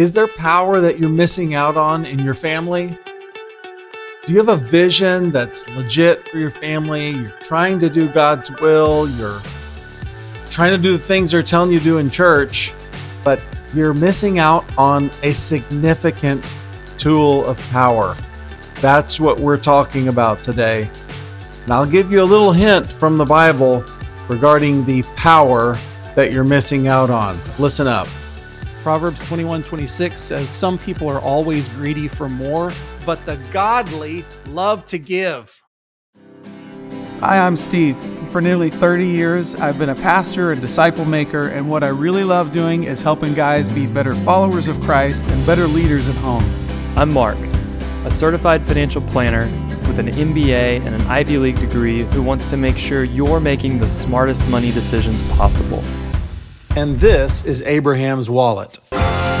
Is there power that you're missing out on in your family? Do you have a vision that's legit for your family? You're trying to do God's will, you're trying to do the things they're telling you to do in church, but you're missing out on a significant tool of power. That's what we're talking about today. And I'll give you a little hint from the Bible regarding the power that you're missing out on. Listen up. Proverbs 21 26 says, Some people are always greedy for more, but the godly love to give. Hi, I'm Steve. For nearly 30 years, I've been a pastor and disciple maker, and what I really love doing is helping guys be better followers of Christ and better leaders at home. I'm Mark, a certified financial planner with an MBA and an Ivy League degree who wants to make sure you're making the smartest money decisions possible. And this is Abraham's Wallet.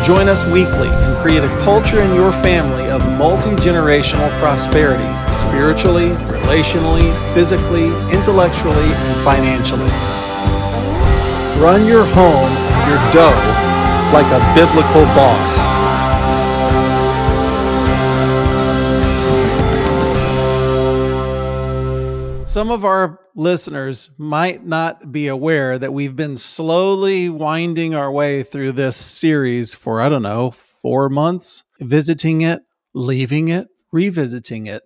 Join us weekly and create a culture in your family of multi generational prosperity, spiritually, relationally, physically, intellectually, and financially. Run your home, your dough, like a biblical boss. Some of our listeners might not be aware that we've been slowly winding our way through this series for, I don't know, four months, visiting it, leaving it, revisiting it.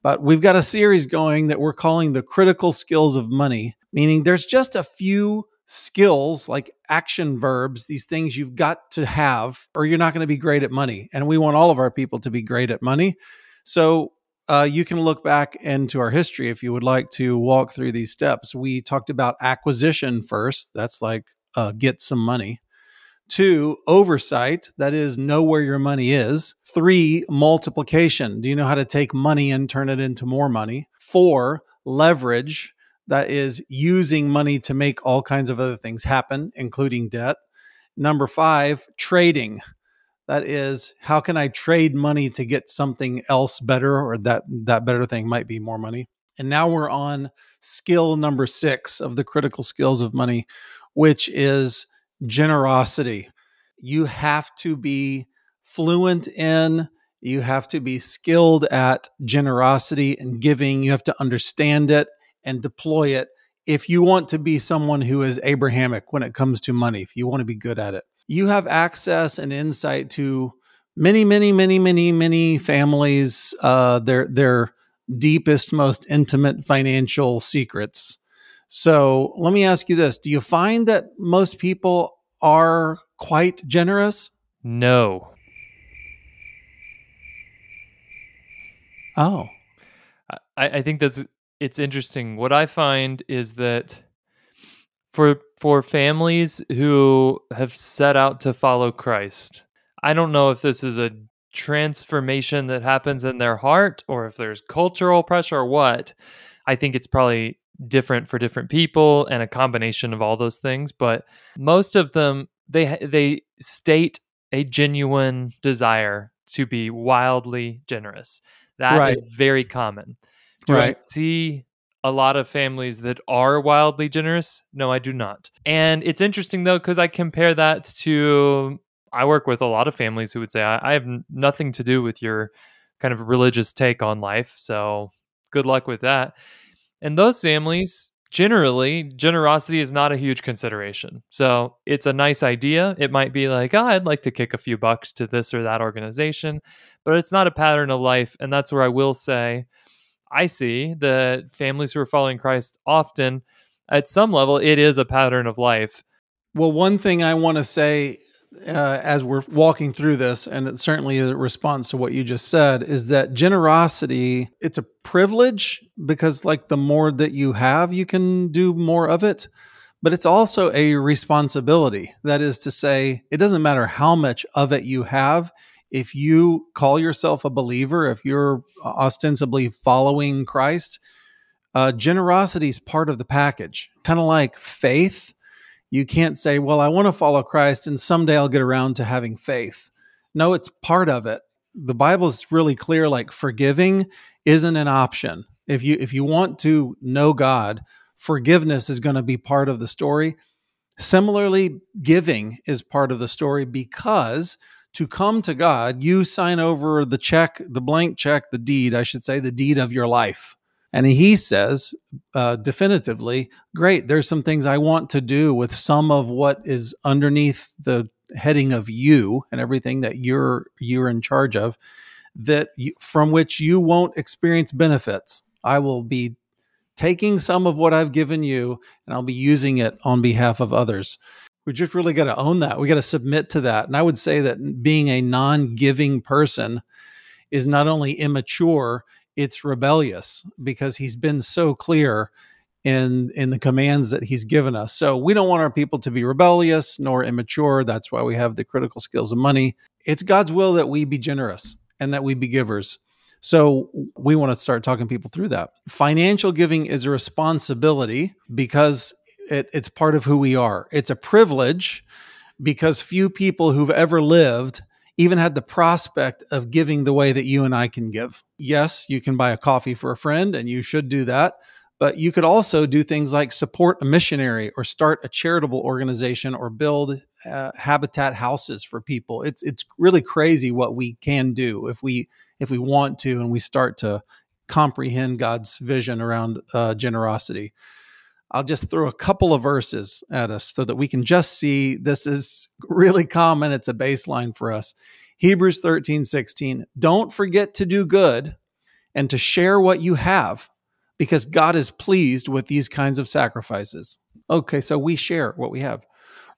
But we've got a series going that we're calling the critical skills of money, meaning there's just a few skills like action verbs, these things you've got to have, or you're not going to be great at money. And we want all of our people to be great at money. So uh, you can look back into our history if you would like to walk through these steps. We talked about acquisition first. That's like uh, get some money. Two, oversight. That is, know where your money is. Three, multiplication. Do you know how to take money and turn it into more money? Four, leverage. That is using money to make all kinds of other things happen, including debt. Number five, trading. That is, how can I trade money to get something else better, or that that better thing might be more money. And now we're on skill number six of the critical skills of money, which is generosity. You have to be fluent in, you have to be skilled at generosity and giving. You have to understand it and deploy it if you want to be someone who is Abrahamic when it comes to money, if you want to be good at it you have access and insight to many, many, many, many, many families, uh, their their deepest, most intimate financial secrets. So let me ask you this: Do you find that most people are quite generous? No. Oh, I, I think that's it's interesting. What I find is that for for families who have set out to follow Christ. I don't know if this is a transformation that happens in their heart or if there's cultural pressure or what. I think it's probably different for different people and a combination of all those things, but most of them they they state a genuine desire to be wildly generous. That right. is very common. Do right. I see a lot of families that are wildly generous? No, I do not. And it's interesting though, because I compare that to, I work with a lot of families who would say, I, I have nothing to do with your kind of religious take on life. So good luck with that. And those families, generally, generosity is not a huge consideration. So it's a nice idea. It might be like, oh, I'd like to kick a few bucks to this or that organization, but it's not a pattern of life. And that's where I will say, I see that families who are following Christ often, at some level, it is a pattern of life. Well, one thing I want to say uh, as we're walking through this, and it certainly a response to what you just said, is that generosity, it's a privilege because, like, the more that you have, you can do more of it. But it's also a responsibility. That is to say, it doesn't matter how much of it you have, if you call yourself a believer, if you're ostensibly following Christ, uh, generosity is part of the package. Kind of like faith. You can't say, well, I want to follow Christ and someday I'll get around to having faith. No, it's part of it. The Bible is really clear like forgiving isn't an option. If you if you want to know God, forgiveness is going to be part of the story. Similarly, giving is part of the story because to come to God, you sign over the check, the blank check, the deed, I should say, the deed of your life. And he says uh, definitively, great, there's some things I want to do with some of what is underneath the heading of you and everything that you're you're in charge of that you, from which you won't experience benefits. I will be taking some of what I've given you and I'll be using it on behalf of others. We just really got to own that. We got to submit to that. And I would say that being a non giving person is not only immature, it's rebellious because he's been so clear in in the commands that he's given us. So we don't want our people to be rebellious nor immature. That's why we have the critical skills of money. It's God's will that we be generous and that we be givers. So we want to start talking people through that. Financial giving is a responsibility because it, it's part of who we are. It's a privilege because few people who've ever lived even had the prospect of giving the way that you and I can give. Yes, you can buy a coffee for a friend and you should do that. But you could also do things like support a missionary or start a charitable organization or build uh, habitat houses for people. It's it's really crazy what we can do if we if we want to and we start to comprehend God's vision around uh, generosity. I'll just throw a couple of verses at us so that we can just see this is really common. It's a baseline for us. Hebrews 13, 16. Don't forget to do good and to share what you have because God is pleased with these kinds of sacrifices. Okay, so we share what we have.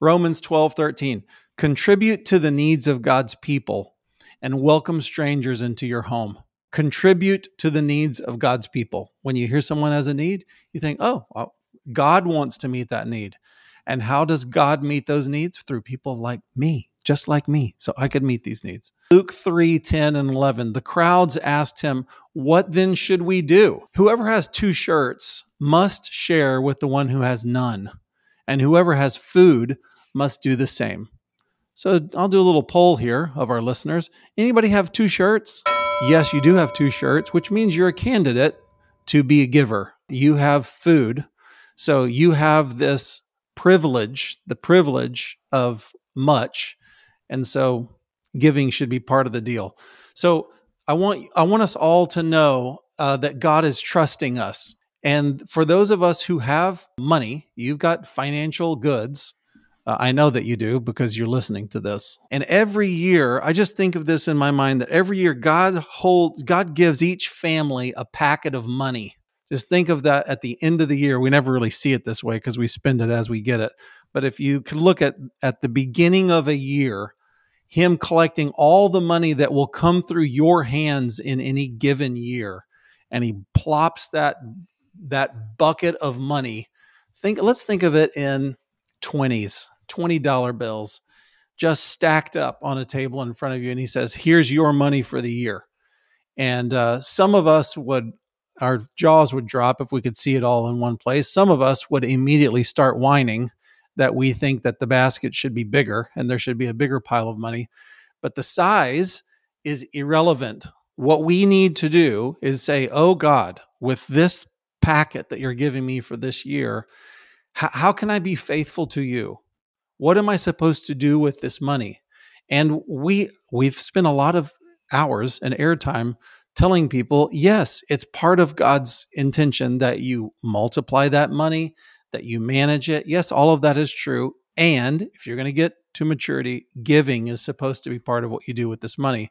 Romans 12, 13. Contribute to the needs of God's people and welcome strangers into your home. Contribute to the needs of God's people. When you hear someone has a need, you think, oh, God wants to meet that need. And how does God meet those needs? Through people like me, just like me, so I could meet these needs. Luke 3 10 and 11. The crowds asked him, What then should we do? Whoever has two shirts must share with the one who has none, and whoever has food must do the same. So I'll do a little poll here of our listeners. Anybody have two shirts? Yes, you do have two shirts, which means you're a candidate to be a giver. You have food so you have this privilege, the privilege of much. And so giving should be part of the deal. So I want I want us all to know uh, that God is trusting us. And for those of us who have money, you've got financial goods. Uh, I know that you do because you're listening to this. And every year, I just think of this in my mind that every year God holds God gives each family a packet of money just think of that at the end of the year. We never really see it this way because we spend it as we get it. But if you can look at at the beginning of a year, him collecting all the money that will come through your hands in any given year, and he plops that that bucket of money. Think let's think of it in 20s, $20 bills just stacked up on a table in front of you and he says, "Here's your money for the year." And uh, some of us would our jaws would drop if we could see it all in one place. Some of us would immediately start whining that we think that the basket should be bigger and there should be a bigger pile of money. But the size is irrelevant. What we need to do is say, Oh God, with this packet that you're giving me for this year, how can I be faithful to you? What am I supposed to do with this money? And we we've spent a lot of hours and airtime telling people, yes, it's part of God's intention that you multiply that money, that you manage it. Yes, all of that is true. And if you're going to get to maturity, giving is supposed to be part of what you do with this money.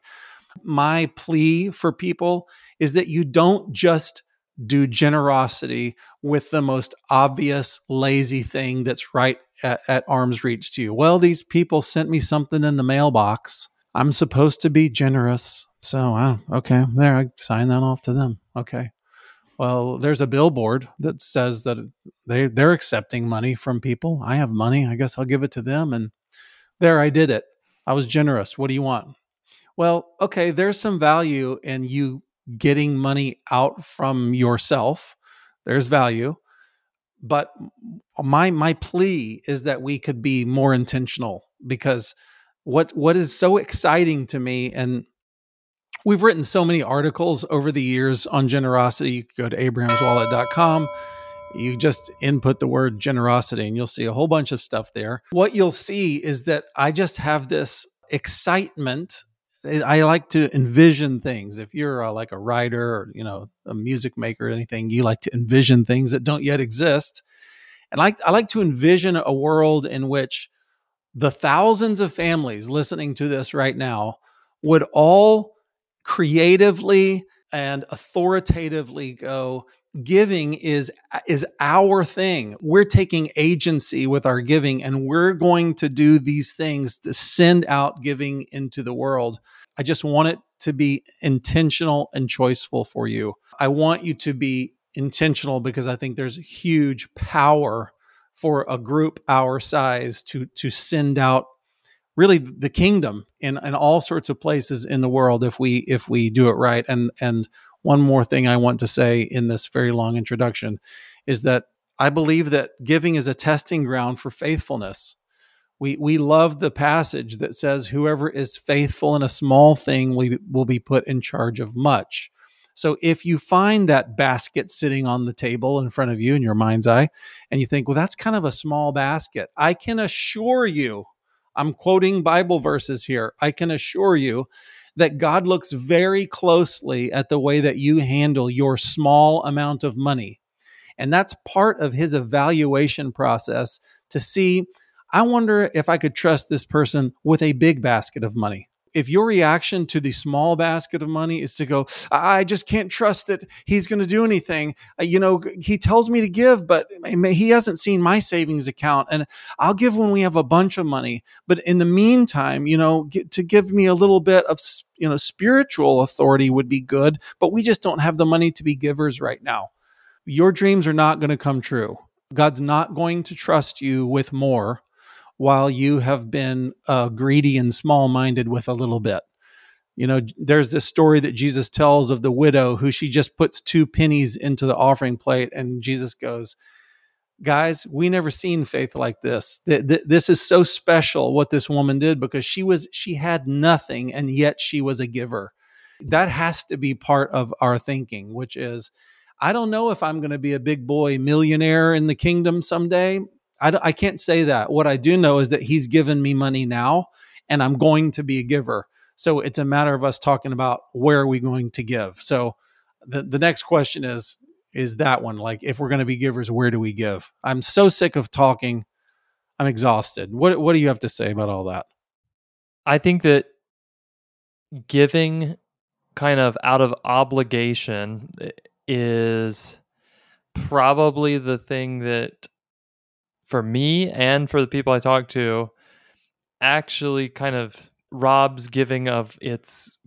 My plea for people is that you don't just do generosity with the most obvious lazy thing that's right at, at, arm's reach to you. Well, these people sent me something in the mailbox. I'm supposed to be generous. So, uh, okay, there, I sign that off to them. Okay. Well, there's a billboard that says that they they're accepting money from people. I have money. I guess I'll give it to them. And there, I did it. I was generous. What do you want? Well, okay, there's some value in you getting money out from yourself. There's value. But my my plea is that we could be more intentional because what what is so exciting to me and We've written so many articles over the years on generosity. You go to abrahamswallet.com. You just input the word generosity and you'll see a whole bunch of stuff there. What you'll see is that I just have this excitement I like to envision things. If you're a, like a writer or you know a music maker or anything, you like to envision things that don't yet exist. And I, I like to envision a world in which the thousands of families listening to this right now would all creatively and authoritatively go giving is is our thing. We're taking agency with our giving and we're going to do these things to send out giving into the world. I just want it to be intentional and choiceful for you. I want you to be intentional because i think there's huge power for a group our size to to send out really the kingdom in, in all sorts of places in the world if we if we do it right and and one more thing I want to say in this very long introduction is that I believe that giving is a testing ground for faithfulness. We, we love the passage that says, Whoever is faithful in a small thing will, will be put in charge of much. So if you find that basket sitting on the table in front of you in your mind's eye, and you think, well, that's kind of a small basket, I can assure you, I'm quoting Bible verses here, I can assure you that God looks very closely at the way that you handle your small amount of money. And that's part of his evaluation process to see, I wonder if I could trust this person with a big basket of money if your reaction to the small basket of money is to go, I just can't trust that he's going to do anything. Uh, you know, he tells me to give, but he hasn't seen my savings account, and I'll give when we have a bunch of money. But in the meantime, you know, get, to give me a little bit of you know spiritual authority would be good, but we just don't have the money to be givers right now. Your dreams are not going to come true. God's not going to trust you with more while you have been uh, greedy and small minded with a little bit. You know, there's this story that Jesus tells of the widow who she just puts two pennies into the offering plate, and Jesus goes, Guys, we never seen faith like this. This is so special what this woman did because she was she had nothing and yet she was a giver. That has to be part of our thinking, which is I don't know if I'm going to be a big boy millionaire in the kingdom someday. I, I can't say that. What I do know is that he's given me money now and I'm going to be a giver. So it's a matter of us talking about where are we going to give. So the, the next question is, is that one like if we're going to be givers, where do we give? I'm so sick of talking. I'm exhausted. What, what do you have to say about all that? I think that giving kind of out of obligation eh, is probably the thing that for me and for the people I talk to actually kind of robs giving of its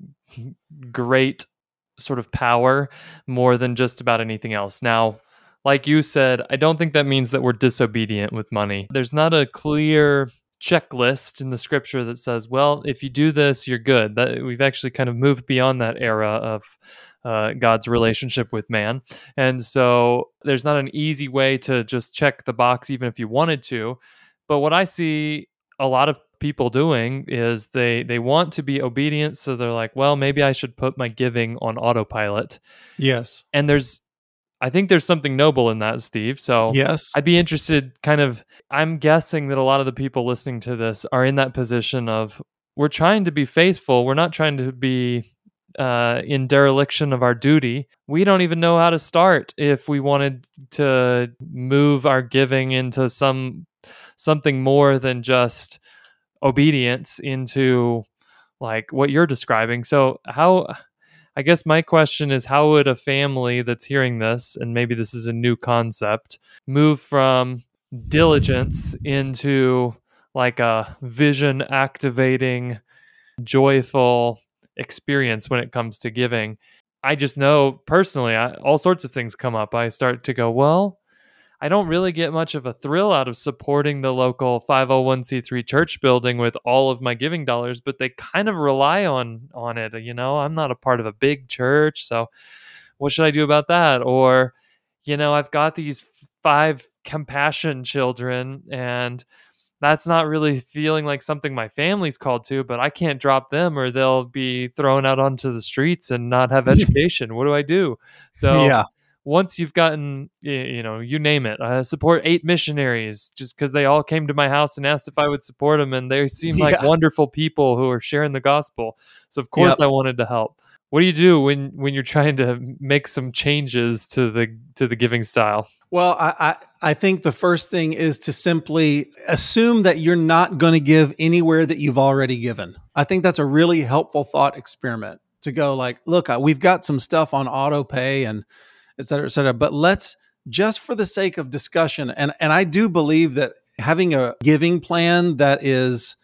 great sort of power more than just about anything else. Now, like you said, I don't think that means that we're disobedient with money. There's not a clear checklist in the scripture that says, well, if you do this, you're good. That we've actually kind of moved beyond that era of uh, God's relationship with man. And so there's not an easy way to just check the box, even if you wanted to. But what I see a lot of people doing is they they want to be obedient. So they're like well maybe i should put my giving on autopilot. Yes. And there's i think there's something noble in that steve. So yes. I'd be interested kind of i'm guessing that a lot of the people listening to this are in that position of we're trying to be faithful. We're not trying to be uh, in dereliction of our duty, we don't even know how to start if we wanted to move our giving into some something more than just obedience into like what you're describing. So how I guess my question is how would a family that's hearing this and maybe this is a new concept move from diligence into like a vision activating joyful experience when it comes to giving. I just know personally, I, all sorts of things come up. I start to go, well, I don't really get much of a thrill out of supporting the local 501c3 church building with all of my giving dollars, but they kind of rely on on it. You know, I'm not a part of a big church, so what should I do about that? Or, you know, I've got these five compassion children and that's not really feeling like something my family's called to, but I can't drop them or they'll be thrown out onto the streets and not have education. what do I do? So yeah. once you've gotten you know you name it uh, support eight missionaries just because they all came to my house and asked if i would support them and they seem like Yeah. wonderful people who are sharing the gospel so of course i wanted to help what do you do when when you're trying to make some changes to the to the giving style Well, I, I, I think the first thing is to simply assume that you're not going to give anywhere that you've already given. I think that's a really helpful thought experiment to go like, look, we've got some stuff on auto pay and et cetera, et cetera, but let's just for the sake of discussion. And, and I do believe that having a giving plan that is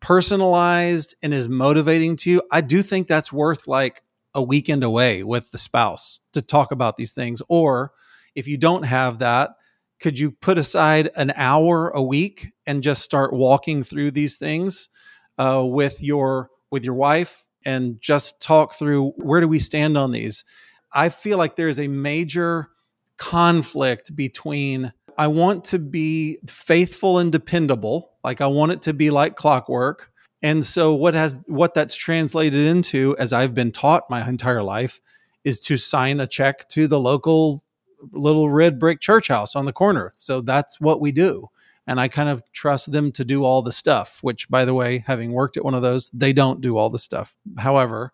personalized and is motivating to you, I do think that's worth like a weekend away with the spouse to talk about these things. Or if you don't have that, could you put aside an hour a week and just start walking through these things uh, with your with your wife and just talk through where do we stand on these? I feel like there is a major conflict between I want to be faithful and dependable, like I want it to be like clockwork. And so what has what that's translated into as I've been taught my entire life is to sign a check to the local little red brick church house on the corner. So that's what we do. And I kind of trust them to do all the stuff, which by the way, having worked at one of those, they don't do all the stuff. However,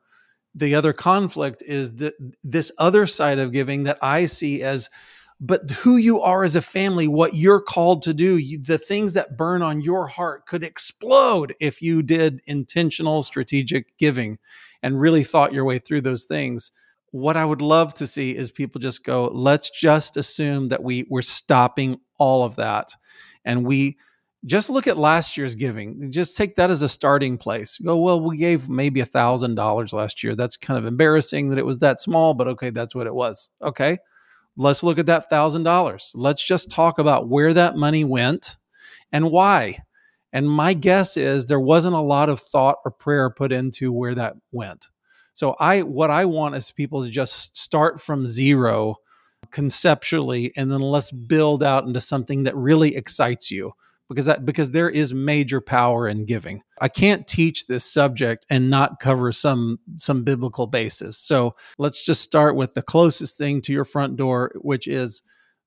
the other conflict is that this other side of giving that I see as but who you are as a family, what you're called to do, you, the things that burn on your heart could explode if you did intentional strategic giving and really thought your way through those things. What I would love to see is people just go, let's just assume that we we're stopping all of that. And we just look at last year's giving. Just take that as a starting place. Go, well, we gave maybe a thousand dollars last year. That's kind of embarrassing that it was that small, but okay, that's what it was. Okay. Let's look at that thousand dollars. Let's just talk about where that money went and why. And my guess is there wasn't a lot of thought or prayer put into where that went. So I what I want is people to just start from zero conceptually and then let's build out into something that really excites you because that because there is major power in giving. I can't teach this subject and not cover some some biblical basis. So let's just start with the closest thing to your front door, which is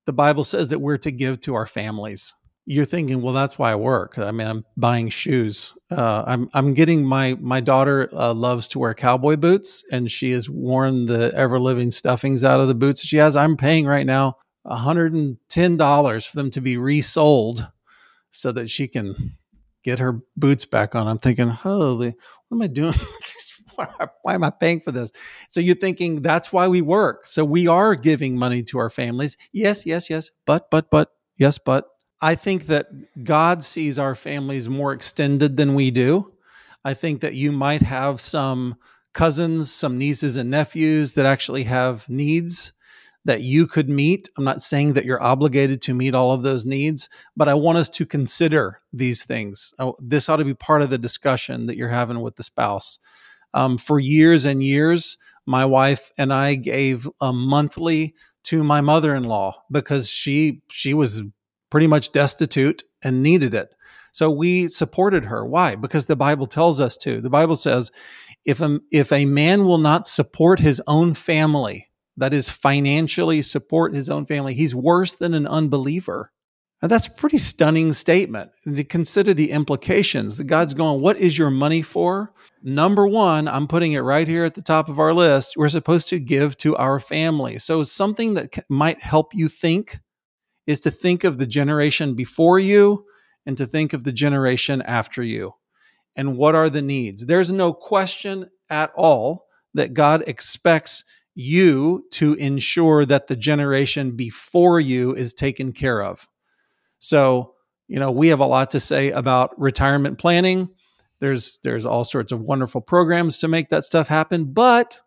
the Bible says that we're to give to our families. You're thinking, well, that's why I work. I mean, I'm buying shoes. Uh, I'm I'm getting my my daughter uh, loves to wear cowboy boots, and she has worn the ever living stuffings out of the boots she has. I'm paying right now $110 for them to be resold so that she can get her boots back on. I'm thinking, holy, what am I doing? why am I paying for this? So you're thinking that's why we work. So we are giving money to our families. Yes, yes, yes. But, but, but, yes, but. I think that God sees our families more extended than we do. I think that you might have some cousins, some nieces and nephews that actually have needs that you could meet. I'm not saying that you're obligated to meet all of those needs, but I want us to consider these things. This ought to be part of the discussion that you're having with the spouse. Um, for years and years, my wife and I gave a monthly to my mother-in-law because she she was pretty much destitute and needed it. So we supported her. Why? Because the Bible tells us to. The Bible says if a, if a man will not support his own family, that is financially support his own family, he's worse than an unbeliever. Now, that's a pretty stunning statement. And to consider the implications, that God's going, What is your money for? Number one, I'm putting it right here at the top of our list. We're supposed to give to our family. So, something that might help you think is to think of the generation before you and to think of the generation after you. And what are the needs? There's no question at all that God expects you to ensure that the generation before you is taken care of. So, you know, we have a lot to say about retirement planning. There's there's all sorts of wonderful programs to make that stuff happen, but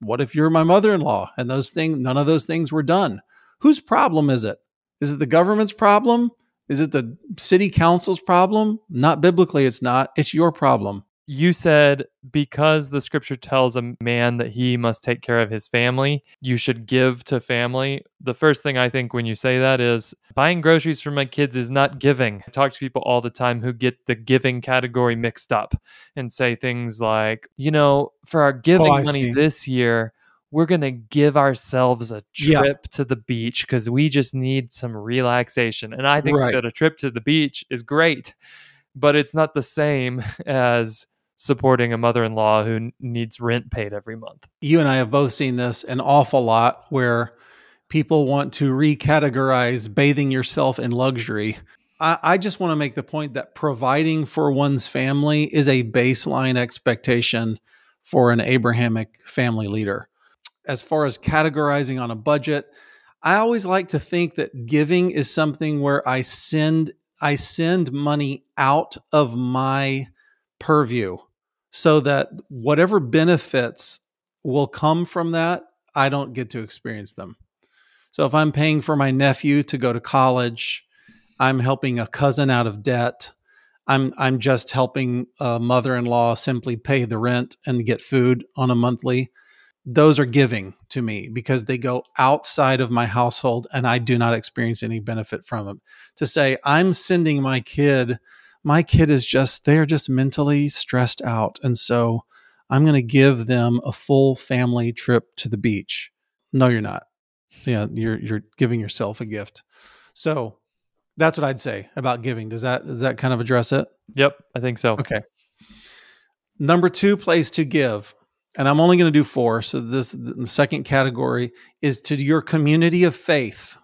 what if you're my mother-in-law and those things none of those things were done? Whose problem is it? Is it the government's problem? Is it the city council's problem? Not biblically it's not. It's your problem. You said because the scripture tells a man that he must take care of his family, you should give to family. The first thing I think when you say that is buying groceries for my kids is not giving. I talk to people all the time who get the giving category mixed up and say things like, you know, for our oh, giving Oh, money see. this year, we're going to give ourselves a Yeah. trip to the beach because we just need some relaxation. And I think Right. that a trip to the beach is great, but it's not the same as supporting a mother in law who needs rent paid every month. you and I have both seen this an awful lot where people want to recategorize bathing yourself in luxury. I, I just want to make the point that providing for one's family is a baseline expectation for an Abrahamic family leader. As far as categorizing on a budget, I always like to think that giving is something where I send I send money out of my purview so that whatever benefits will come from that, I don't get to experience them. So if I'm paying for my nephew to go to college, I'm helping a cousin out of debt. I'm I'm just helping a mother-in-law simply pay the rent and get food on a monthly. Those are giving to me because they go outside of my household and I do not experience any benefit from them. To say I'm sending my kid, my kid is just they're just mentally stressed out and so I'm going to give them a full family trip to the beach. No, you're not. Yeah, you're you're giving yourself a gift. So that's what I'd say about giving. Does that does that kind of address it? Yep, I think so. Okay. Number two place to give, and I'm only going to do four. So this second category is to your community of faith.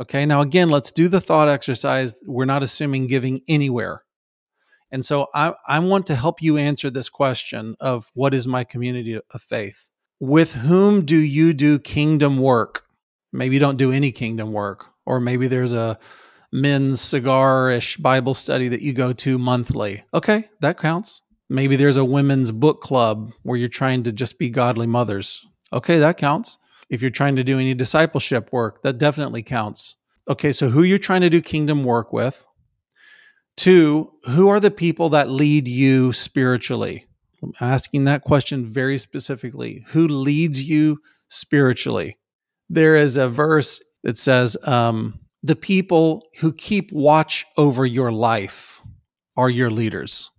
Okay. Now again, let's do the thought exercise. We're not assuming giving anywhere. And so I, I want to help you answer this question of what is my community of faith? With whom do you do kingdom work? Maybe you don't do any kingdom work, or maybe there's a men's cigar ish Bible study that you go to monthly. Okay, that counts. Maybe there's a women's book club where you're trying to just be godly mothers. Okay, that counts. If you're trying to do any discipleship work, that definitely counts. Okay, so who you're trying to do kingdom work with. Two, who are the people that lead you spiritually? I'm asking that question very specifically. Who leads you spiritually? There is a verse that says, um, the people who keep watch over your life are your leaders.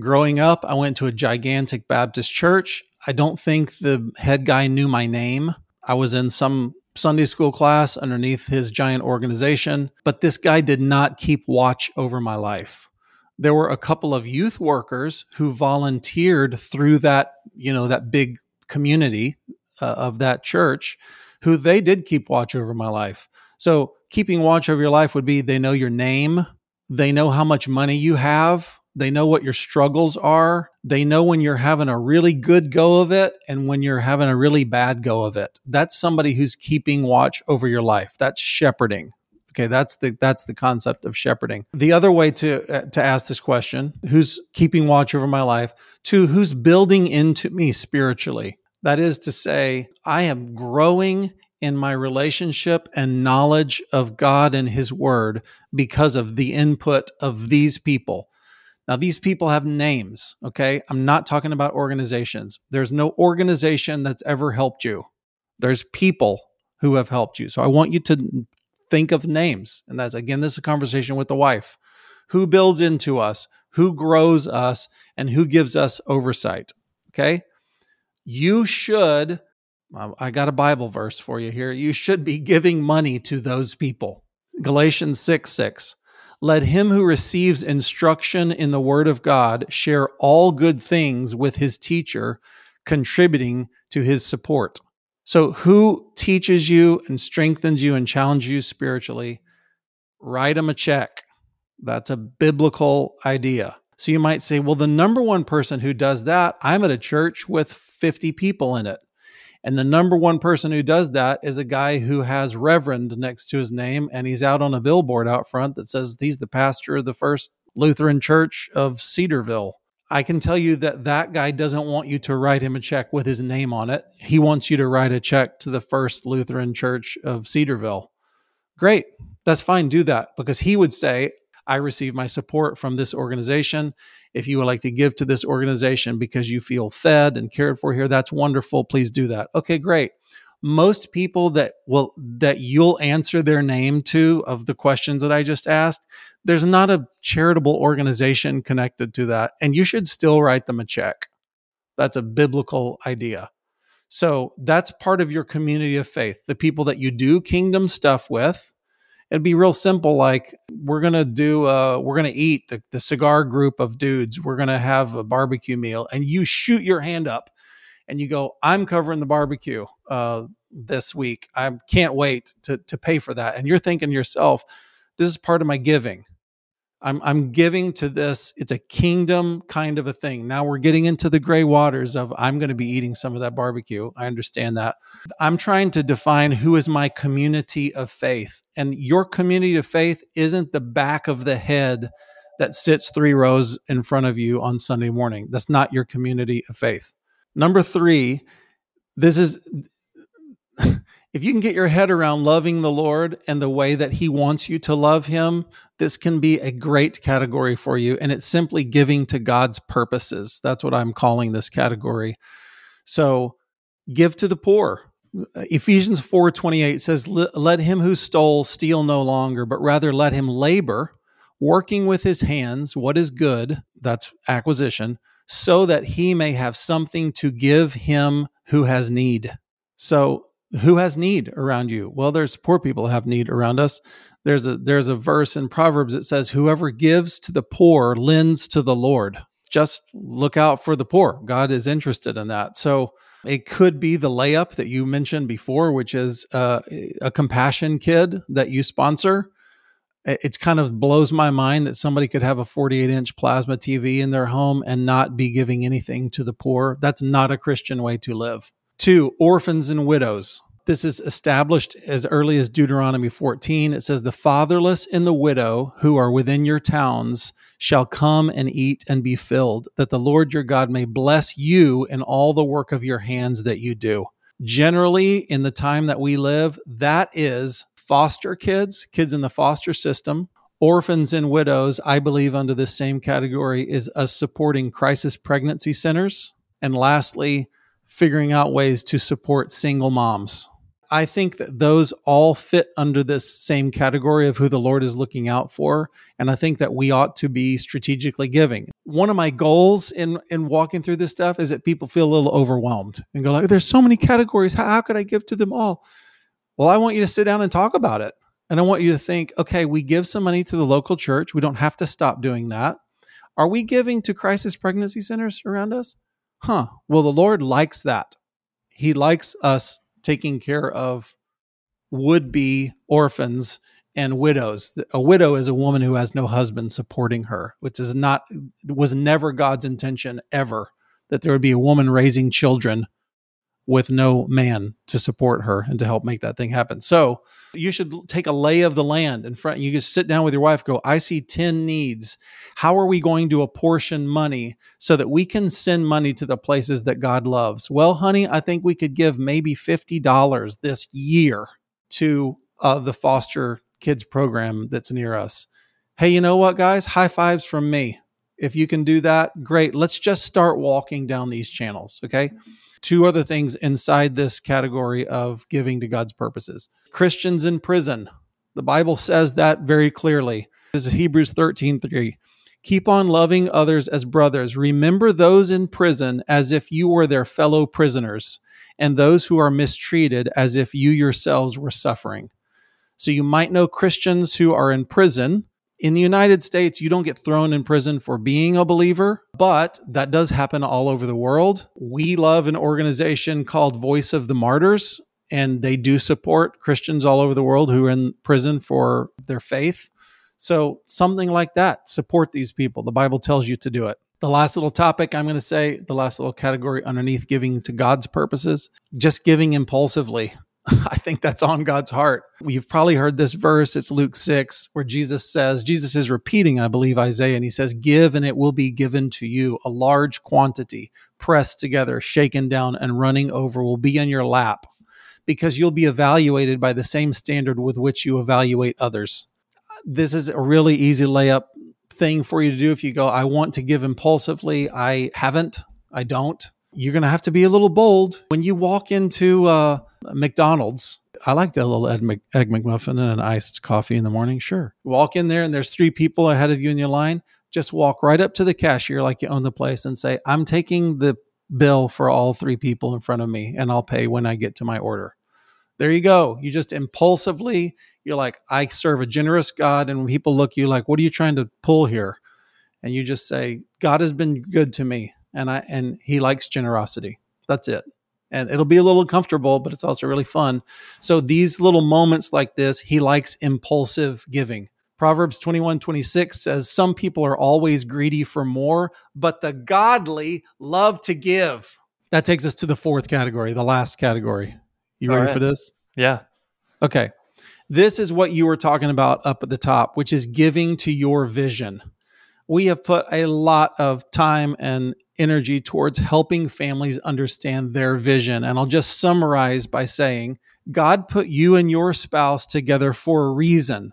Growing up, I went to a gigantic Baptist church. I don't think the head guy knew my name. I was in some Sunday school class underneath his giant organization, but this guy did not keep watch over my life. There were a couple of youth workers who volunteered through that, you know, that big community uh, of that church who they did keep watch over my life. So, keeping watch over your life would be they know your name, they know how much money you have, they know what your struggles are, they know when you're having a really good go of it and when you're having a really bad go of it. That's somebody who's keeping watch over your life. That's shepherding. Okay, that's the that's the concept of shepherding. The other way to uh, to ask this question, who's keeping watch over my life? Two, who's building into me spiritually? That is to say, I am growing in my relationship and knowledge of God and His Word because of the input of these people. Now, these people have names, okay? I'm not talking about organizations. There's no organization that's ever helped you, there's people who have helped you. So I want you to think of names. And that's, again, this is a conversation with the wife. Who builds into us, who grows us, and who gives us oversight, okay? You should um, I got a Bible verse for you here. You should be giving money to those people. Galatians 6 6. Let him who receives instruction in the word of God share all good things with his teacher, contributing to his support. So, who teaches you and strengthens you and challenges you spiritually? Write them a check. That's a biblical idea. So, you might say, well, the number one person who does that, I'm at a church with 50 people in it. And the number one person who does that is a guy who has Reverend next to his name, and he's out on a billboard out front that says he's the pastor of the First Lutheran Church of Cedarville. I can tell you that that guy doesn't want you to write him a check with his name on it. He wants you to write a check to the First Lutheran Church of Cedarville. Great. That's fine. Do that because he would say, I receive my support from this organization. If you would like to give to this organization because you feel fed and cared for here, that's wonderful. Please do that. Okay, great. Most people that will that you'll answer their name to of the questions that I just asked, there's not a charitable organization connected to that, and you should still write them a check. That's a biblical idea. So that's part of your community of faith, the people that you do kingdom stuff with. It'd be real simple, like we're gonna do, uh, we're gonna eat the, the cigar group of dudes. We're gonna have a barbecue meal, and you shoot your hand up, and you go, "I'm covering the barbecue uh, this week. I can't wait to to pay for that." And you're thinking to yourself, "This is part of my giving." I'm, I'm giving to this. It's a kingdom kind of a thing. Now we're getting into the gray waters of I'm going to be eating some of that barbecue. I understand that. I'm trying to define who is my community of faith. And your community of faith isn't the back of the head that sits three rows in front of you on Sunday morning. That's not your community of faith. Number three, this is if you can get your head around loving the Lord and the way that He wants you to love Him, this can be a great category for you. And it's simply giving to God's purposes. That's what I'm calling this category. So give to the poor. Ephesians 4:28 says let him who stole steal no longer but rather let him labor working with his hands what is good that's acquisition so that he may have something to give him who has need. So who has need around you? Well, there's poor people have need around us. There's a there's a verse in Proverbs that says, "Whoever gives to the poor lends to the Lord." Just look out for the poor. God is interested in that. So it could be the layup that you mentioned before, which is uh, a compassion kid that you sponsor. It's kind of blows my mind that somebody could have a 48 inch plasma TV in their home and not be giving anything to the poor. That's not a Christian way to live. Two, orphans and widows. This is established as early as Deuteronomy 14. It says, The fatherless and the widow who are within your towns shall come and eat and be filled, that the Lord your God may bless you in all the work of your hands that you do. Generally, in the time that we live, that is foster kids, kids in the foster system, orphans and widows, I believe, under this same category, is us supporting crisis pregnancy centers. And lastly, figuring out ways to support single moms. I think that those all fit under this same category of who the Lord is looking out for. And I think that we ought to be strategically giving. One of my goals in, in walking through this stuff is that people feel a little overwhelmed and go like, there's so many categories. How, how could I give to them all? Well, I want you to sit down and talk about it. And I want you to think, okay, we give some money to the local church. We don't have to stop doing that. Are we giving to crisis pregnancy centers around us? Huh, well, the Lord likes that. He likes us taking care of would be orphans and widows. A widow is a woman who has no husband supporting her, which is not, was never God's intention ever that there would be a woman raising children with no man to support her and to help make that thing happen. So you should take a lay of the land in front. You just sit down with your wife, go, I see 10 needs. How are we going to apportion money so that we can send money to the places that God loves? Well, honey, I think we could give maybe $50 this year to uh, the foster kids program that's near us. Hey, you know what, guys? High fives from me. If you can do that, great. Let's just start walking down these channels. Okay. Mm-hmm two other things inside this category of giving to God's purposes. Christians in prison. The Bible says that very clearly. This is Hebrews 13 3. Keep on loving others as brothers. Remember those in prison as if you were their fellow prisoners, and those who are mistreated as if you yourselves were suffering. So you might know Christians who are in prison in the United States, you don't get thrown in prison for being a believer, but that does happen all over the world. We love an organization called Voice of the Martyrs, and they do support Christians all over the world who are in prison for their faith. So, something like that, support these people. The Bible tells you to do it. The last little topic I'm going to say, the last little category underneath giving to God's purposes, just giving impulsively. I think that's on God's heart. You've probably heard this verse. It's Luke 6, where Jesus says, Jesus is repeating, I believe, Isaiah, and he says, Give and it will be given to you. A large quantity, pressed together, shaken down, and running over will be in your lap because you'll be evaluated by the same standard with which you evaluate others. This is a really easy layup thing for you to do if you go, I want to give impulsively. I haven't, I don't. You're going to have to be a little bold. When you walk into, uh, McDonald's. I like that little egg, McMuffin and an iced coffee in the morning. Sure. Walk in there and there's three people ahead of you in your line. Just walk right up to the cashier like you own the place and say, I'm taking the bill for all three people in front of me and I'll pay when I get to my order. There you go. You just impulsively, you're like, I serve a generous God. And people look you like, what are you trying to pull here? And you just say, God has been good to me and I and he likes generosity. That's it. And it'll be a little comfortable, but it's also really fun. So these little moments like this, he likes impulsive giving. Proverbs 21 26 says, Some people are always greedy for more, but the godly love to give. That takes us to the fourth category, the last category. You All ready right. for this? Yeah. Okay. This is what you were talking about up at the top, which is giving to your vision. We have put a lot of time and energy towards helping families understand their vision. And I'll just summarize by saying God put you and your spouse together for a reason.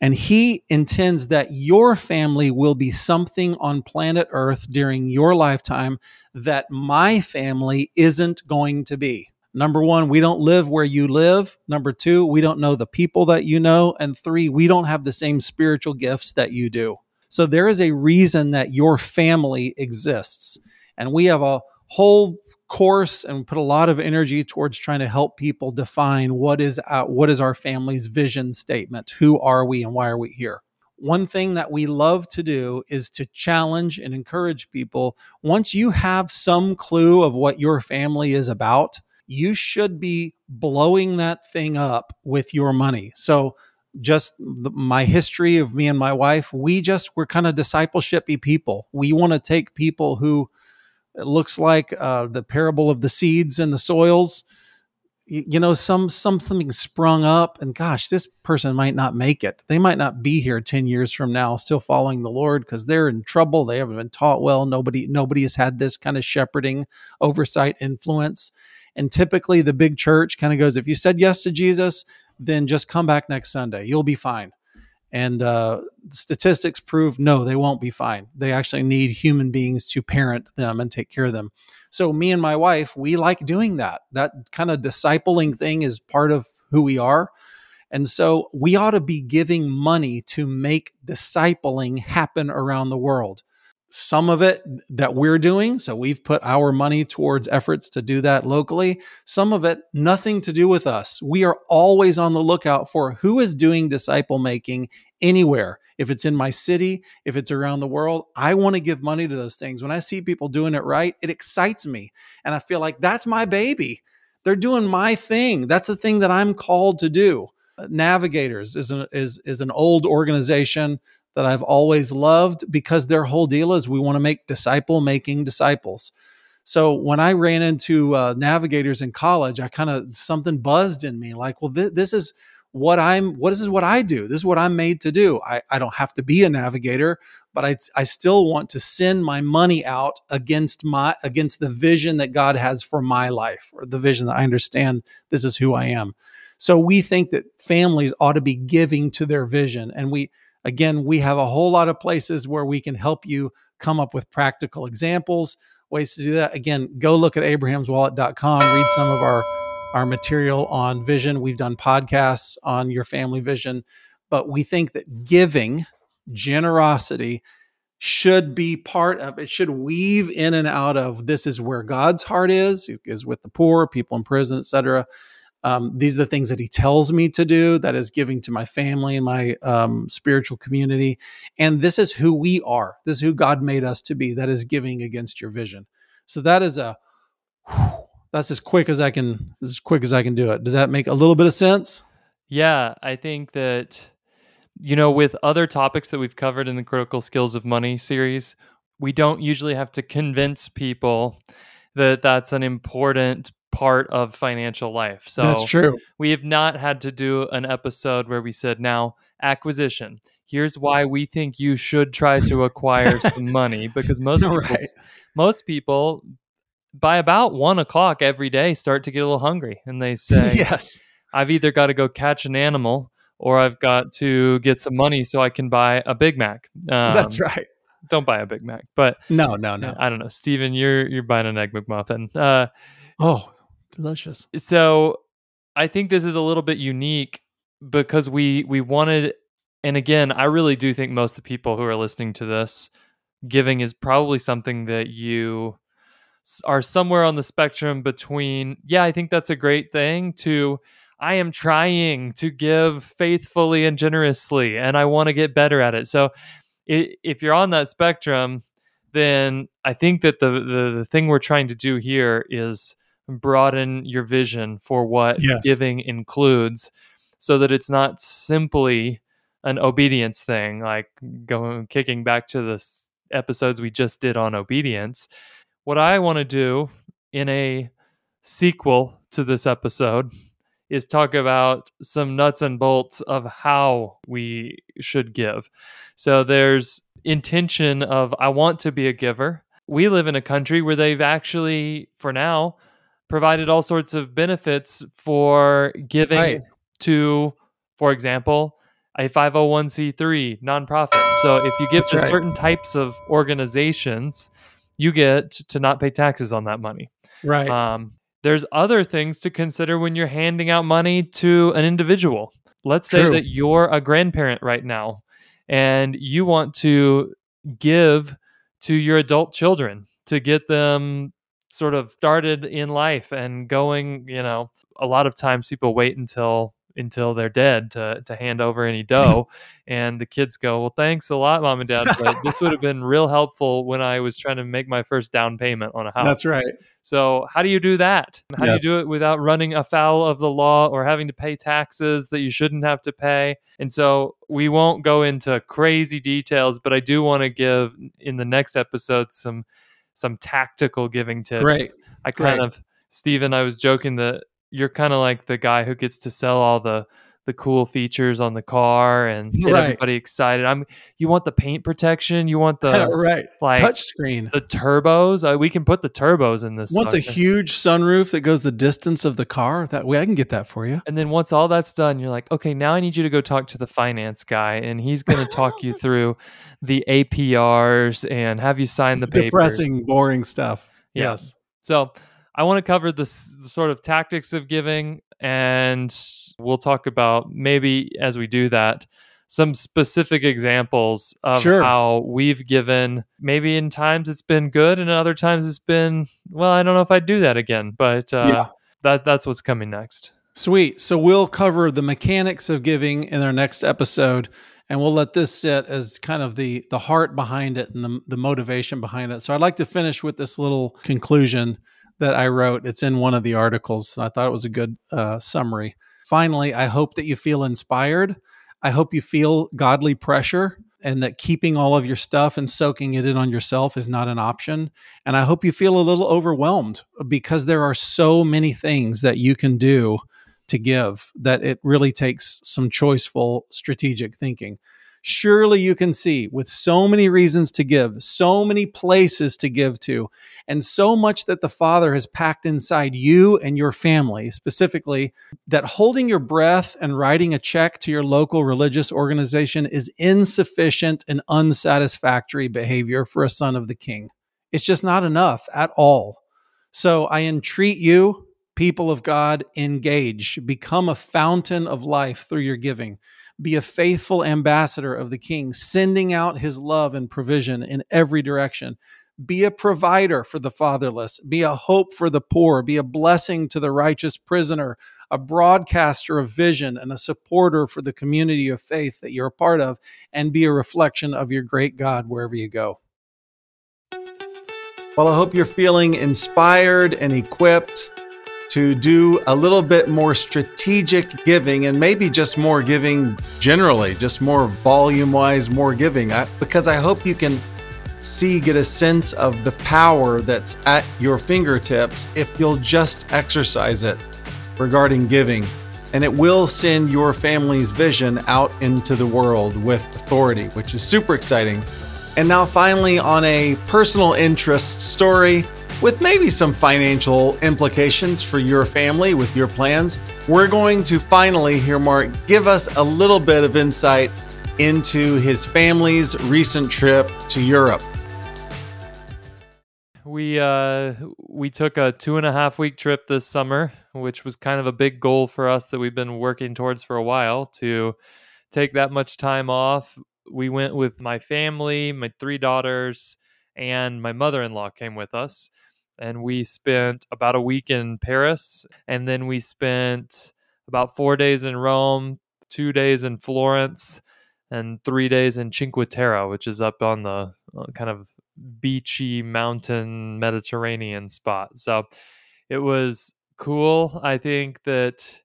And he intends that your family will be something on planet Earth during your lifetime that my family isn't going to be. Number one, we don't live where you live. Number two, we don't know the people that you know. And three, we don't have the same spiritual gifts that you do. So there is a reason that your family exists. And we have a whole course and put a lot of energy towards trying to help people define what is what is our family's vision statement. Who are we and why are we here? One thing that we love to do is to challenge and encourage people. Once you have some clue of what your family is about, you should be blowing that thing up with your money. So just the, my history of me and my wife, we just we're kind of discipleshipy people. We want to take people who it looks like uh, the parable of the seeds and the soils. You, know, some something sprung up, and gosh, this person might not make it. They might not be here ten years from now, still following the Lord because they're in trouble. They haven't been taught well. Nobody nobody has had this kind of shepherding, oversight, influence. And typically, the big church kind of goes, if you said yes to Jesus, then just come back next Sunday. You'll be fine. And uh, statistics prove no, they won't be fine. They actually need human beings to parent them and take care of them. So, me and my wife, we like doing that. That kind of discipling thing is part of who we are. And so, we ought to be giving money to make discipling happen around the world some of it that we're doing. So we've put our money towards efforts to do that locally. Some of it, nothing to do with us. We are always on the lookout for who is doing disciple making anywhere. If it's in my city, if it's around the world, I want to give money to those things. When I see people doing it right, it excites me. And I feel like that's my baby. They're doing my thing. That's the thing that I'm called to do. Navigators is an, is, is an old organization that I've always loved because their whole deal is we want to make disciple making disciples. So when I ran into uh, navigators in college, I kind of something buzzed in me like, well, th- this is what I'm, what this is what I do. This is what I'm made to do. I, I don't have to be a navigator, but I, I still want to send my money out against my, against the vision that God has for my life or the vision that I understand this is who I am. So we think that families ought to be giving to their vision. And we, Again, we have a whole lot of places where we can help you come up with practical examples, ways to do that. Again, go look at abrahamswallet.com, read some of our our material on vision. We've done podcasts on your family vision, but we think that giving, generosity should be part of it should weave in and out of this is where God's heart is is with the poor, people in prison, etc. Um, these are the things that he tells me to do that is giving to my family and my um, spiritual community. And this is who we are. This is who god made us to be that is giving against your vision. So that is a that's as quick as i can as quick as i can do it. Does that make a little bit of sense? Yeah, I think that, you know, with other topics that we've covered in the Critical Skills of Money series, we don't usually have to convince people that that's an important part of financial life. So that's true we have not had to do an episode where we said, now, acquisition. Here's why we think you should try to acquire some money because most people, Right. most people by about one o'clock every day start to get a little hungry and they say, yes I've either got to go catch an animal or I've got to get some money so I can buy a Big Mac. Um, that's right Don't buy a Big Mac, but no no no I don't know, Steven, you're you're buying an egg McMuffin. Uh, oh delicious so I think this is a little bit unique because we we wanted, and again, I really do think most of the people who are listening to this, giving is probably something that you are somewhere on the spectrum between, yeah, I think that's a great thing, to I am trying to give faithfully and generously, and I want to get better at it. So if you're on that spectrum, then I think that the, the, the thing we're trying to do here is broaden your vision for what yes. giving includes so that it's not simply an obedience thing like going kicking back to the episodes we just did on obedience. What i want to do in a sequel to this episode is talk about some nuts and bolts of how we should give. So there's intention of i want to be a giver. We live in a country where they've actually for now provided all sorts of benefits for giving right. to, for example, a 501c3 nonprofit. So if you give That's to right. certain types of organizations, you get to not pay taxes on that money. Right. Um, there's other things to consider when you're handing out money to an individual. Let's say that you're a grandparent right now and you want to give to your adult children to get them sort of started in life and going, you know, a lot of times people wait until until they're dead to to hand over any dough and the kids go well thanks a lot mom and dad but this would have been real helpful when i was trying to make my first down payment on a house. That's right. So how do you do that? How yes. do you do it without running afoul of the law or having to pay taxes that you shouldn't have to pay? And so we won't go into crazy details but i do want to give in the next episode some some tactical giving tips. Great. I kind Great. of Stephen, I was joking that you're kind of like the guy who gets to sell all the the cool features on the car and get right. everybody excited. I'm you want the paint protection, you want the right like touch screen, the turbos. Uh, we can put the turbos in this. Want sucker. the huge sunroof that goes the distance of the car? That way, I can get that for you. And then once all that's done, you're like, okay, now I need you to go talk to the finance guy, and he's going to talk you through the APRs and have you sign the papers. Depressing, boring stuff. Yeah. Yes. So I want to cover the, the sort of tactics of giving and we'll talk about maybe as we do that some specific examples of sure. how we've given maybe in times it's been good and other times it's been well i don't know if i'd do that again but uh, yeah. that that's what's coming next sweet so we'll cover the mechanics of giving in our next episode and we'll let this sit as kind of the the heart behind it and the, the motivation behind it so i'd like to finish with this little conclusion that I wrote. It's in one of the articles. I thought it was a good uh, summary. Finally, I hope that you feel inspired. I hope you feel godly pressure and that keeping all of your stuff and soaking it in on yourself is not an option. And I hope you feel a little overwhelmed because there are so many things that you can do to give that it really takes some choiceful strategic thinking surely you can see with so many reasons to give, so many places to give to, and so much that the Father has packed inside you and your family, specifically, that holding your breath and writing a check to your local religious organization is insufficient and unsatisfactory behavior for a son of the king. It's just not enough at all. So I entreat you, people of God, engage, become a fountain of life through your giving be a faithful ambassador of the king, sending out his love and provision in every direction. Be a provider for the fatherless, be a hope for the poor, be a blessing to the righteous prisoner, a broadcaster of vision, and a supporter for the community of faith that you're a part of, and be a reflection of your great God wherever you go. Well, I hope you're feeling inspired and equipped to do a little bit more strategic giving and maybe just more giving generally, just more volume wise, more giving. I, because I hope you can see, get a sense of the power that's at your fingertips if you'll just exercise it regarding giving. And it will send your family's vision out into the world with authority, which is super exciting. And now, finally, on a personal interest story, with maybe some financial implications for your family with your plans, we're going to finally hear Mark give us a little bit of insight into his family's recent trip to Europe. We uh, we took a two and a half week trip this summer, which was kind of a big goal for us that we've been working towards for a while to take that much time off. We went with my family, my three daughters, and my mother in law came with us and we spent about a week in Paris, and then we spent about four days in Rome, two days in Florence, and three days in Cinque Terre, which is up on the uh, kind of beachy mountain Mediterranean spot. So it was cool. I think that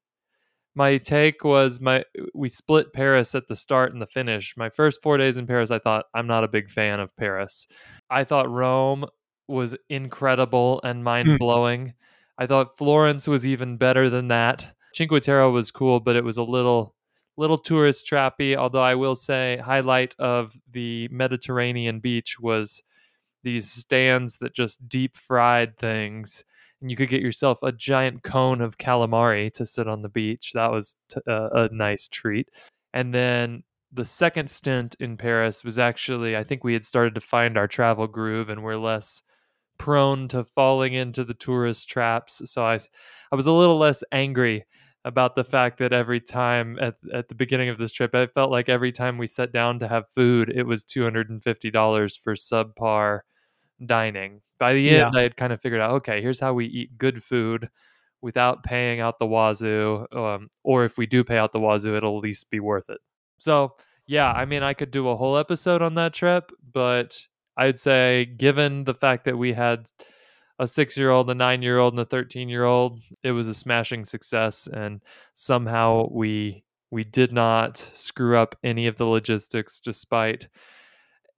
my take was my we split Paris at the start and the finish. My first 4 days in Paris I thought I'm not a big fan of Paris. I thought Rome was incredible and mind-blowing. Mm. I thought Florence was even better than that. Cinque Terre was cool, but it was a little little tourist trappy, although I will say highlight of the Mediterranean beach was these stands that just deep fried things and you could get yourself a giant cone of calamari to sit on the beach. That was t- uh, a nice treat. And then the second stint in Paris was actually, I think we had started to find our travel groove and we're less prone to falling into the tourist traps. So I, I was a little less angry about the fact that every time at, at the beginning of this trip, I felt like every time we sat down to have food, it was $250 for subpar dining. By the end, yeah. I had kind of figured out, okay, here's how we eat good food without paying out the wazoo. Um, or if we do pay out the wazoo, it'll at least be worth it. So, yeah, I mean, I could do a whole episode on that trip, but I'd say, given the fact that we had a six year old, a nine year old, and a 13 year old, it was a smashing success. And somehow we we did not screw up any of the logistics despite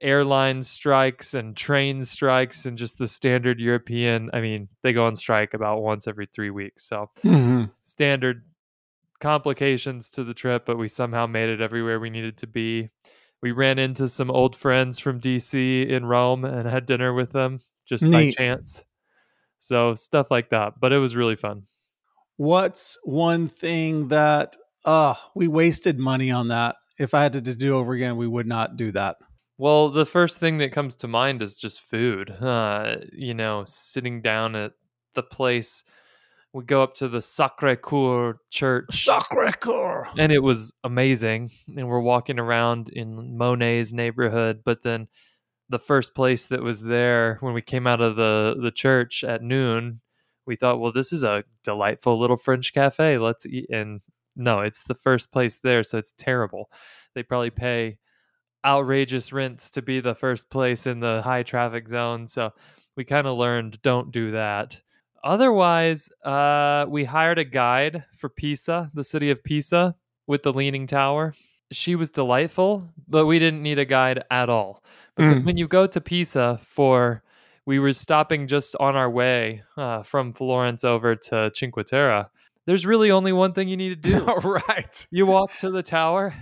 airline strikes and train strikes and just the standard European. I mean, they go on strike about once every three weeks. So mm-hmm. standard complications to the trip, but we somehow made it everywhere we needed to be. We ran into some old friends from DC in Rome and had dinner with them just Neat. by chance. So stuff like that. But it was really fun. What's one thing that uh we wasted money on that? If I had to do over again, we would not do that. Well, the first thing that comes to mind is just food. Uh, you know, sitting down at the place. We go up to the Sacre Coeur Church. Sacre Coeur. And it was amazing. And we're walking around in Monet's neighborhood. But then the first place that was there when we came out of the, the church at noon, we thought, well, this is a delightful little French cafe. Let's eat. And no, it's the first place there. So it's terrible. They probably pay outrageous rents to be the first place in the high traffic zone. So we kind of learned don't do that. Otherwise, uh, we hired a guide for Pisa, the city of Pisa, with the Leaning Tower. She was delightful, but we didn't need a guide at all. Because mm. when you go to Pisa for, we were stopping just on our way uh, from Florence over to Cinque Terre. There's really only one thing you need to do. right. You walk to the tower.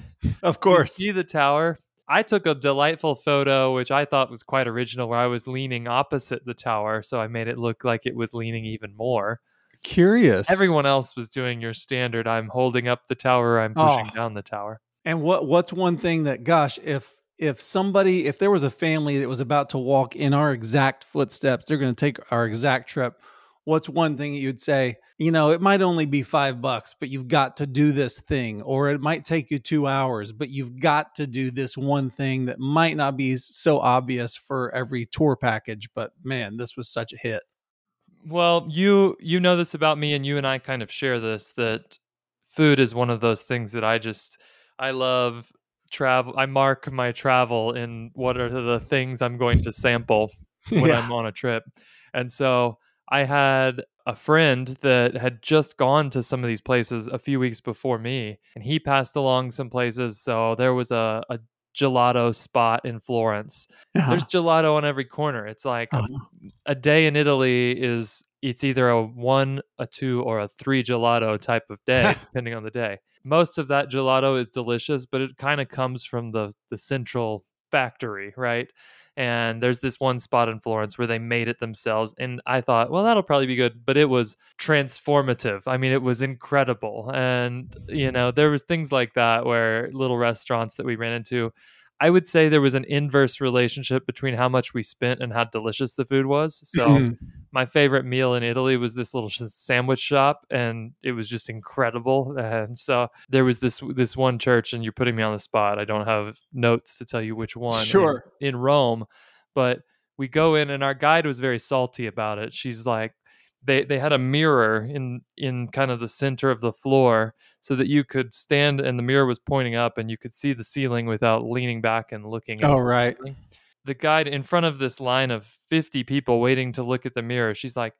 Of course. see the tower. I took a delightful photo, which I thought was quite original, where I was leaning opposite the tower. So I made it look like it was leaning even more. Curious. Everyone else was doing your standard. I'm holding up the tower. I'm pushing oh. down the tower. And what what's one thing that, gosh, if if somebody, if there was a family that was about to walk in our exact footsteps, they're going to take our exact trip what's one thing you'd say you know it might only be five bucks but you've got to do this thing or it might take you two hours but you've got to do this one thing that might not be so obvious for every tour package but man this was such a hit well you you know this about me and you and i kind of share this that food is one of those things that i just i love travel i mark my travel in what are the things i'm going to sample when yeah. i'm on a trip and so I had a friend that had just gone to some of these places a few weeks before me, and he passed along some places. So there was a, a gelato spot in Florence. Uh-huh. There's gelato on every corner. It's like uh-huh. a, a, day in Italy is it's either a one, a two, or a three gelato type of day, depending on the day. Most of that gelato is delicious, but it kind of comes from the the central factory, right? And there's this one spot in Florence where they made it themselves and I thought well that'll probably be good but it was transformative. I mean it was incredible and you know there was things like that where little restaurants that we ran into I would say there was an inverse relationship between how much we spent and how delicious the food was. So mm-hmm. my favorite meal in Italy was this little sandwich shop and it was just incredible. And so there was this this one church and you're putting me on the spot. I don't have notes to tell you which one. Sure. In, in Rome, but we go in and our guide was very salty about it. She's like they they had a mirror in in kind of the center of the floor so that you could stand and the mirror was pointing up and you could see the ceiling without leaning back and looking oh right. the guide in front of this line of 50 people waiting to look at the mirror she's like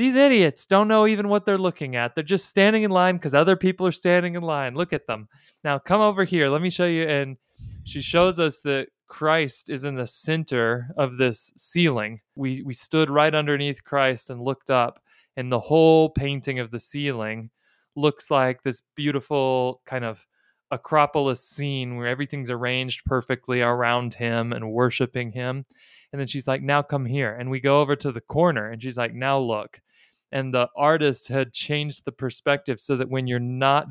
these idiots don't know even what they're looking at. They're just standing in line because other people are standing in line. Look at them. Now come over here. Let me show you and she shows us that Christ is in the center of this ceiling. We we stood right underneath Christ and looked up, and the whole painting of the ceiling looks like this beautiful kind of Acropolis scene where everything's arranged perfectly around him and worshiping him. And then she's like, "Now come here." And we go over to the corner, and she's like, "Now look." And the artist had changed the perspective so that when you're not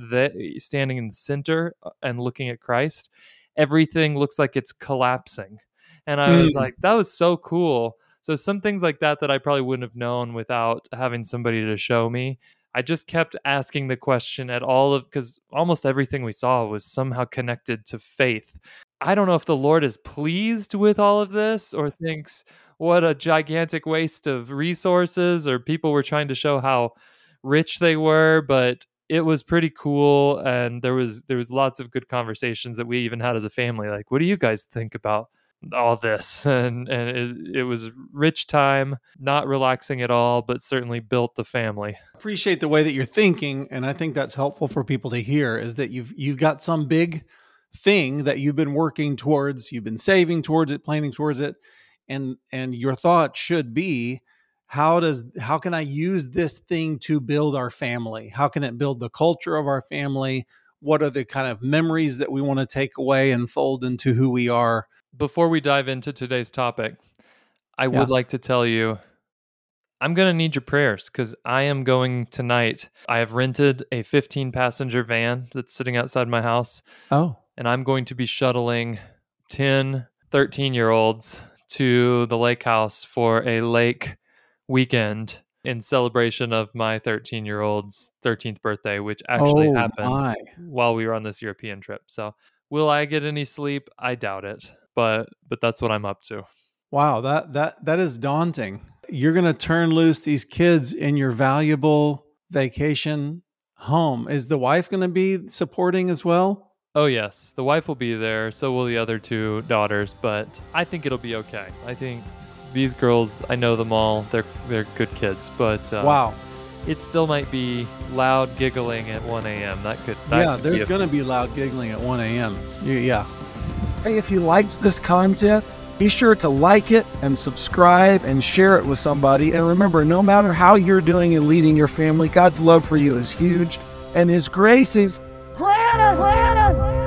standing in the center uh, and looking at Christ, everything looks like it's collapsing. And I was mm. like, that was so cool. So some things like that that I probably wouldn't have known without having somebody to show me. I just kept asking the question at all of because almost everything we saw was somehow connected to faith. I don't know if the Lord is pleased with all of this or thinks what a gigantic waste of resources or people were trying to show how rich they were, but it was pretty cool and there was there was lots of good conversations that we even had as a family like what do you guys think about all this? And and it, it was rich time not relaxing at all but certainly built the family. Appreciate the way that you're thinking and i think that's helpful for people to hear is that you've you've got some big thing that you've been working towards you've been saving towards it planning towards it and and your thought should be how does how can i use this thing to build our family? How can it build the culture of our family? What are the kind of memories that we want to take away and fold into who we are? Before we dive into today's topic i yeah. would like to tell you i'm going to need your prayers because i am going tonight. I have rented a 15 passenger van that's sitting outside my house oh. and i'm going to be shuttling 10 13 year olds to the lake house for a lake weekend in celebration of my 13 year old's 13th birthday, which actually oh, happened my. while we were on this European trip. So, will I get any sleep? I doubt it, but but that's what I'm up to. Wow, that that that is daunting. You're going to turn loose these kids in your valuable vacation home. Is the wife going to be supporting as well? Oh yes, the wife will be there. So will the other two daughters. But I think it'll be okay. I think these girls, I know them all. They're they're good kids, but uh, wow, it still might be loud giggling at 1 a.m. That could that yeah, could there's going to be loud giggling at 1 a.m. Yeah. Hey, if you liked this content, be sure to like it and subscribe and share it with somebody. And remember, no matter how you're doing and leading your family, God's love for you is huge, and His grace is granted. granted.